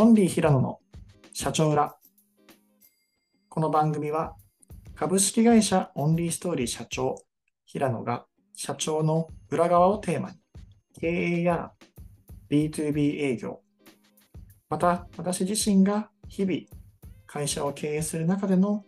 オンリー平野の社長裏。この番組は株式会社オンリーストーリー社長平野が社長の裏側をテーマに経営や B2B 営業、また私自身が日々会社を経営する中での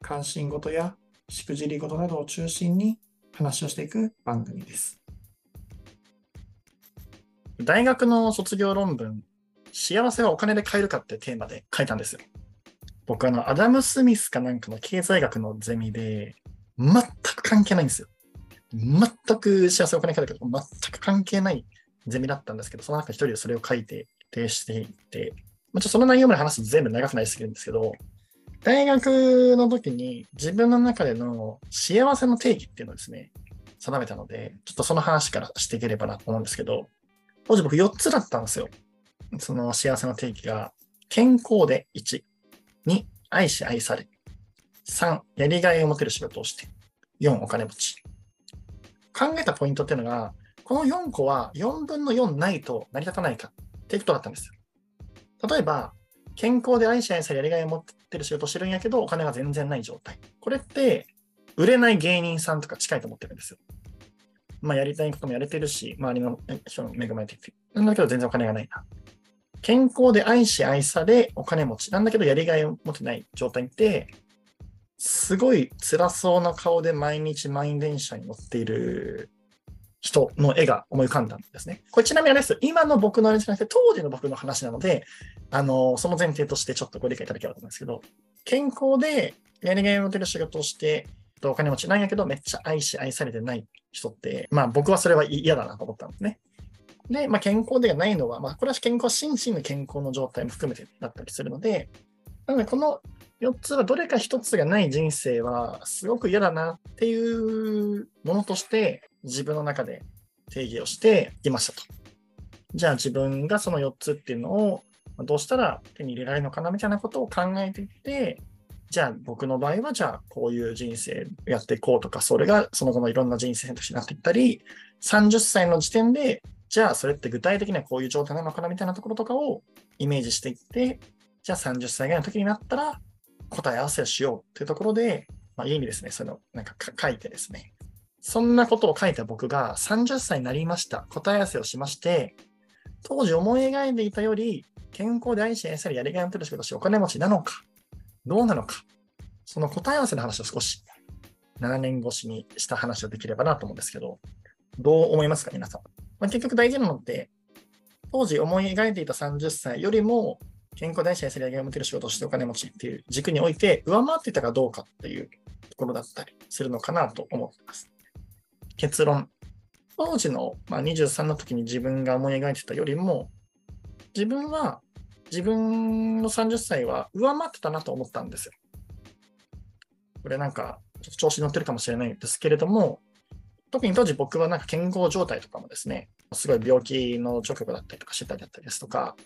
関心事やしくじり事などを中心に話をしていく番組です。大学の卒業論文幸せはお金で買えるかってテーマで書いたんですよ。僕あの、アダム・スミスかなんかの経済学のゼミで、全く関係ないんですよ。全く幸せお金買えるけど、全く関係ないゼミだったんですけど、その中一人でそれを書いて提出していって、まあ、ちょその内容まで話すと全部長くなりすぎるんですけど、大学の時に自分の中での幸せの定義っていうのをですね、定めたので、ちょっとその話からしていければなと思うんですけど、当時僕4つだったんですよ。その幸せの定義が、健康で1、2、愛し愛され、3、やりがいを持てる仕事をして、4、お金持ち。考えたポイントっていうのが、この4個は4分の4ないと成り立たないかっていうことだったんですよ。例えば、健康で愛し愛されやりがいを持ってる仕事をしてるんやけど、お金が全然ない状態。これって、売れない芸人さんとか近いと思ってるんですよ。まあ、やりたいこともやれてるし、周りの人の恵まれていて。なんだけど全然お金がないな。健康で愛し愛されお金持ちなんだけどやりがいを持てない状態って、すごい辛そうな顔で毎日満員電車に乗っている人の絵が思い浮かんだんですね。これちなみにあれです。今の僕のあれじゃなくて当時の僕の話なので、あの、その前提としてちょっとご理解いただければと思うんですけど、健康でやりがいを持てる仕事をして、お金持ちなんやけどめっちゃ愛し愛されてない人って、まあ僕はそれは嫌だなと思ったんですね。で、まあ、健康ではないのは、まあ、これは健康、心身の健康の状態も含めてだったりするので、なので、この4つはどれか1つがない人生はすごく嫌だなっていうものとして自分の中で定義をしていましたと。じゃあ自分がその4つっていうのをどうしたら手に入れられるのかなみたいなことを考えていって、じゃあ僕の場合はじゃあこういう人生やっていこうとか、それがその後のいろんな人生選択肢になっていったり、30歳の時点でじゃあそれって具体的にはこういう状態なのかなみたいなところとかをイメージしていって、じゃあ30歳ぐらいの時になったら答え合わせをしようっていうところで、まあ、いい意味ですね、そのなんか書いてですね。そんなことを書いた僕が30歳になりました。答え合わせをしまして、当時思い描いていたより健康で愛し愛されやりがいのある仕事しお金持ちなのか、どうなのか、その答え合わせの話を少し7年越しにした話をできればなと思うんですけど、どう思いますか、皆さん？まあ、結局大事なのって、当時思い描いていた30歳よりも、健康大事にすり上げを持てる仕事をしてお金持ちっていう軸において、上回ってたかどうかっていうところだったりするのかなと思ってます。結論。当時の、まあ、23の時に自分が思い描いてたよりも、自分は自分の30歳は上回ってたなと思ったんですよ。これなんか、ちょっと調子に乗ってるかもしれないんですけれども、特に当時僕はなんか健康状態とかもですね、すごい病気の直後だったりとかしてたりだったりですとか、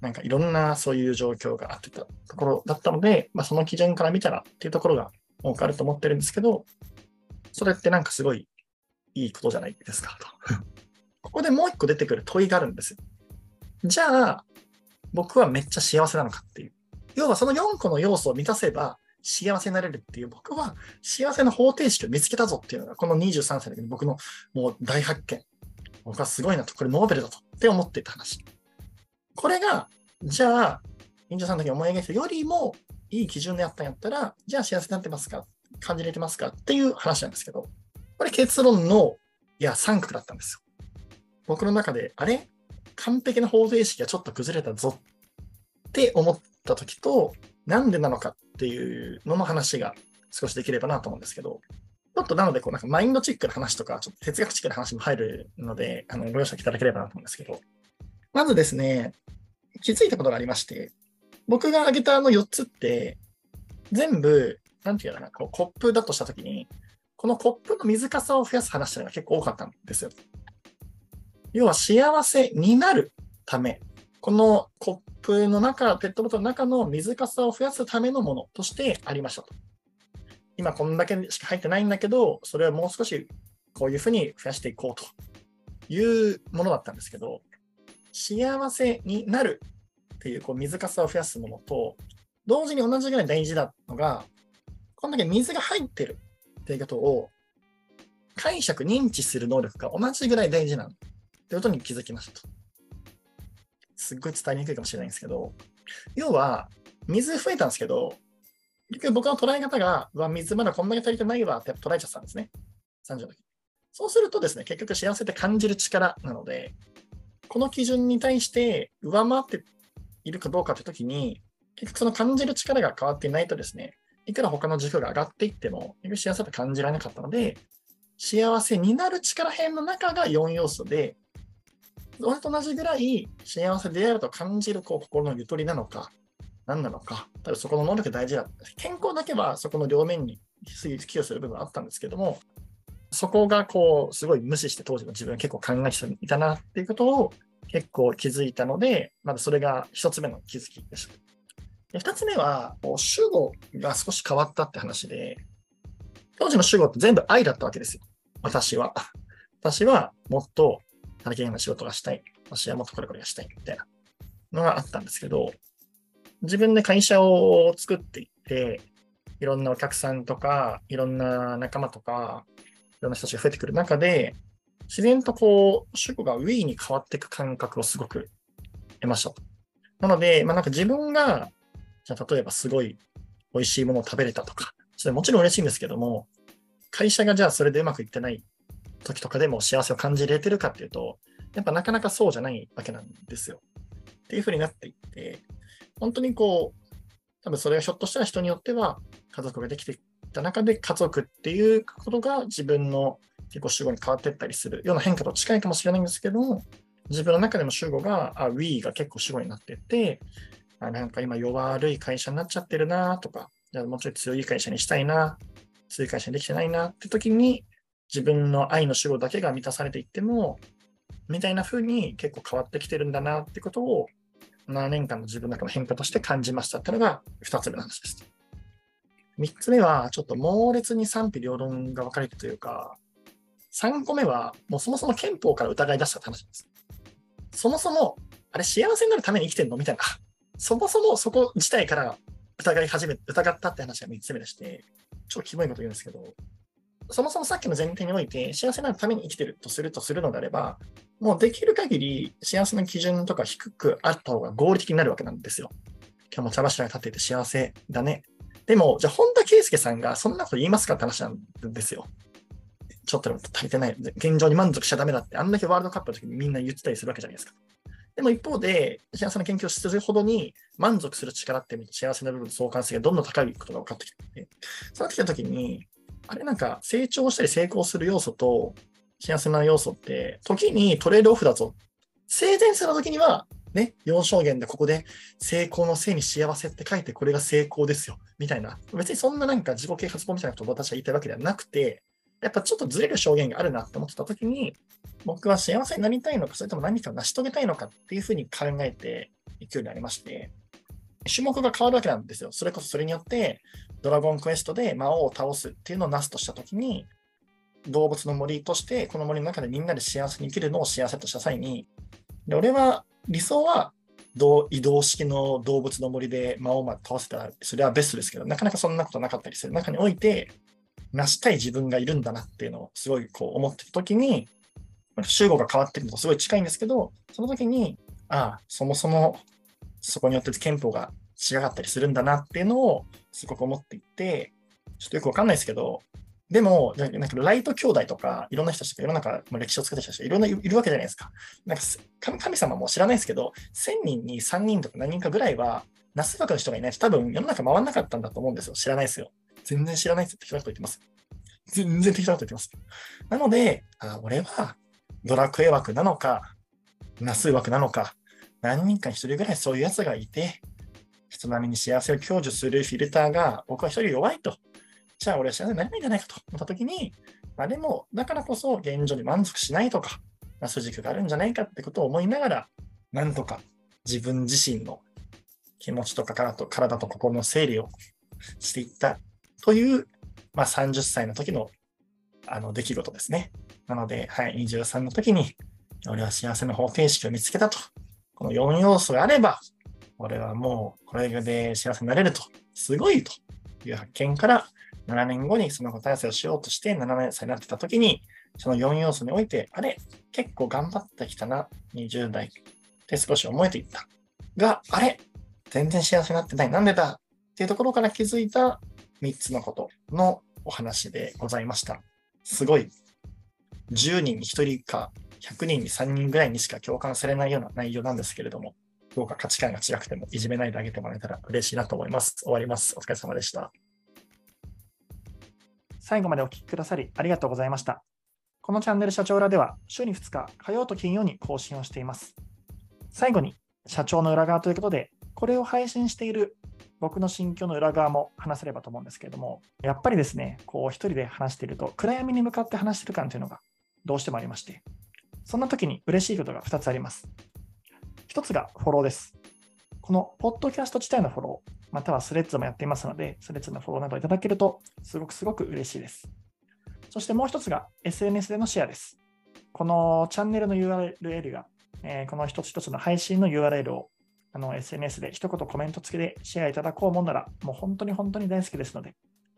なんかいろんなそういう状況があってたところだったので、まあ、その基準から見たらっていうところが多くあると思ってるんですけど、それってなんかすごいいいことじゃないですかと。ここでもう一個出てくる問いがあるんですよ。じゃあ、僕はめっちゃ幸せなのかっていう。要はその4個の要素を満たせば、幸せになれるっていう、僕は幸せの方程式を見つけたぞっていうのが、この23歳の時に僕のもう大発見。僕はすごいなと、これノーベルだとって思ってた話。これが、じゃあ、23の時に思い描いたよりもいい基準でやったんやったら、じゃあ幸せになってますか？感じれてますか？っていう話なんですけど、これ結論の、いや、三角だったんですよ。僕の中で、あれ？完璧な方程式がちょっと崩れたぞって思った時と、なんでなのかっていうのの話が少しできればなと思うんですけど、ちょっとなので、こうなんかマインドチックな話とか、ちょっと哲学チックな話も入るので、あのご容赦いただければなと思うんですけど、まずですね、気づいたことがありまして、僕が挙げたあの4つって、全部、なんていうかな、こうコップだとしたときに、このコップの水かさを増やす話というのが結構多かったんですよ。要は幸せになるためこのコップの中、ペットボトルの中の水かさを増やすためのものとしてありましたと。今こんだけしか入ってないんだけど、それをもう少しこういうふうに増やしていこうというものだったんですけど、幸せになるっていうこう水かさを増やすものと、同時に同じぐらい大事なのが、こんだけ水が入ってるっていうことを解釈、認知する能力が同じぐらい大事なんってことに気づきましたと。すっごい伝えにくいかもしれないんですけど、要は、水増えたんですけど、結局僕の捉え方が、うわ、水まだこんだけ足りてないわって捉えちゃったんですね。30の時。そうするとですね、結局幸せって感じる力なので、この基準に対して上回っているかどうかって時に、結局その感じる力が変わっていないとですね、いくら他の軸が上がっていっても、結局幸せって感じられなかったので、幸せになる力編の中が4要素で、それと同じぐらい幸せであると感じるこう心のゆとりなのか、何なのか、多分そこの能力大事だ。健康だけはそこの両面に寄与する部分はあったんですけども、そこがこう、すごい無視して当時の自分は結構考えていたなっていうことを結構気づいたので、まずそれが一つ目の気づきでした。二つ目は、主語が少し変わったって話で、当時の主語って全部愛だったわけですよ。私は。私はもっと働きな仕事がしたい。私はもっとこれこれがしたい。みたいなのがあったんですけど、自分で会社を作っていって、いろんなお客さんとか、いろんな仲間とか、いろんな人たちが増えてくる中で、自然とこう、主語が We に変わっていく感覚をすごく得ましたと。なので、まあなんか自分が、じゃあ例えばすごい美味しいものを食べれたとか、それもちろん嬉しいんですけども、会社がじゃあそれでうまくいってない時とかでも幸せを感じれてるかっていうと、やっぱなかなかそうじゃないわけなんですよ。っていうふうになっていって、本当にこう、多分それがひょっとしたら人によっては家族ができていった中で家族っていうことが自分の結構主語に変わっていったりするような変化と近いかもしれないんですけども、自分の中でも主語が、あ、We が結構主語になってて、あなんか今弱い会社になっちゃってるなとか、じゃあもうちょい強い会社にしたいな、強い会社にできてないなって時に、自分の愛の主語だけが満たされていっても、みたいな風に結構変わってきてるんだなってことを、7年間の自分の中の変化として感じましたってのが2つ目の話です。3つ目は、ちょっと猛烈に賛否両論が分かれるというか、3個目は、もうそもそも憲法から疑い出したって話です。そもそも、あれ幸せになるために生きてんのみたいな。そもそもそこ自体から疑い始め、疑ったって話が3つ目でして、ちょっとキモいこと言うんですけど、そもそもさっきの前提において、幸せになるために生きてるとするとするのであれば、もうできる限り幸せの基準とか低くあった方が合理的になるわけなんですよ。今日も茶柱が立ってて幸せだね。でも、じゃあ本田圭佑さんがそんなこと言いますかって話なんですよ。ちょっとでも足りてない。現状に満足しちゃダメだって、あんだけワールドカップの時にみんな言ってたりするわけじゃないですか。でも一方で、幸せな研究をするほどに満足する力って幸せな部分の相関性がどんどん高いことが分かってきて、そうなってきた時に、あれなんか成長したり成功する要素と幸せな要素って、時にトレードオフだぞ。性善性の時には、ね、4証言でここで成功のせいに幸せって書いてこれが成功ですよ。みたいな。別にそんななんか自己啓発本みたいなことを私は言いたいわけではなくて、やっぱちょっとずれる証言があるなって思ってた時に、僕は幸せになりたいのか、それとも何かを成し遂げたいのかっていうふうに考えていくようになりまして、種目が変わるわけなんですよ。それこそそれによって、ドラゴンクエストで魔王を倒すっていうのをなすとしたときに、動物の森として、この森の中でみんなで幸せに生きるのを幸せとした際に、で俺は、理想は移動式の動物の森で魔王まで倒せたら、それはベストですけど、なかなかそんなことなかったりする中において、成したい自分がいるんだなっていうのをすごいこう思ってたときに、集合が変わってるのとすごい近いんですけど、その時に、ああ、そもそもそこによって憲法が違かったりするんだなっていうのをすごく思っていて、ちょっとよくわかんないですけど、でも、なんかライト兄弟とか、いろんな人たちとか、世の中、歴史を作った人たちいろんないるわけじゃないですか。なんか神様も知らないですけど、1000人に3人とか何人かぐらいは、なす学の人がいないと多分世の中回らなかったんだと思うんですよ。知らないですよ。全然知らないですって適当なこと言ってます。全然適当なこと言ってます。なので、あ俺はドラクエ枠なのか、ナス枠なのか、何人かに一人ぐらいそういうやつがいて、人並みに幸せを享受するフィルターが僕は一人弱いと。じゃあ俺は幸せになれないんじゃないかと思った時に、まあ、でも、だからこそ現状に満足しないとか、まあ、そういう軸があるんじゃないかってことを思いながら、なんとか自分自身の気持ちとか体と体と心の整理をしていったという、まあ、30歳の時のあの出来事ですね。なので、はい、23の時に、俺は幸せの方程式を見つけたと。この4要素があれば、俺はもうこれで幸せになれると、すごいという発見から7年後にその答え合わせをしようとして7年歳になってた時に、その4要素において、あれ結構頑張ってきたな、20代って少し思えていった。が、あれ全然幸せになってない。なんでだ？っていうところから気づいた3つのことのお話でございました。すごい。10人に1人か100人に3人ぐらいにしか共感されないような内容なんですけれども、どうか価値観が違くてもいじめないであげてもらえたら嬉しいなと思います。終わります。お疲れ様でした。最後までお聞きくださりありがとうございました。このチャンネル社長らでは週に2日、火曜と金曜に更新をしています。最後に社長の裏側ということで、これを配信している僕の心境の裏側も話せればと思うんですけれども、やっぱりですね、こう一人で話していると暗闇に向かって話してる感というのがどうしてもありまして、そんな時に嬉しいことが2つあります。1つがフォローです。このポッドキャスト自体のフォロー、またはスレッズもやっていますので、スレッズのフォローなどいただけると、すごくすごく嬉しいです。そしてもう1つが SNS でのシェアです。このチャンネルの URL が、えー、この一つ一つの配信の URL をあの SNS で一言コメント付きでシェアいただこうもんなら、もう本当に本当に大好きですので、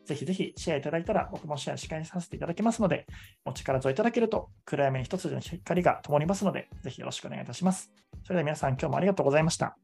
ぜひぜひシェアいただいたら、僕もシェアし返させていただきますので、お力添えいただけると、暗闇に一つの光が灯りますので、ぜひよろしくお願いいたします。それでは皆さん、今日もありがとうございました。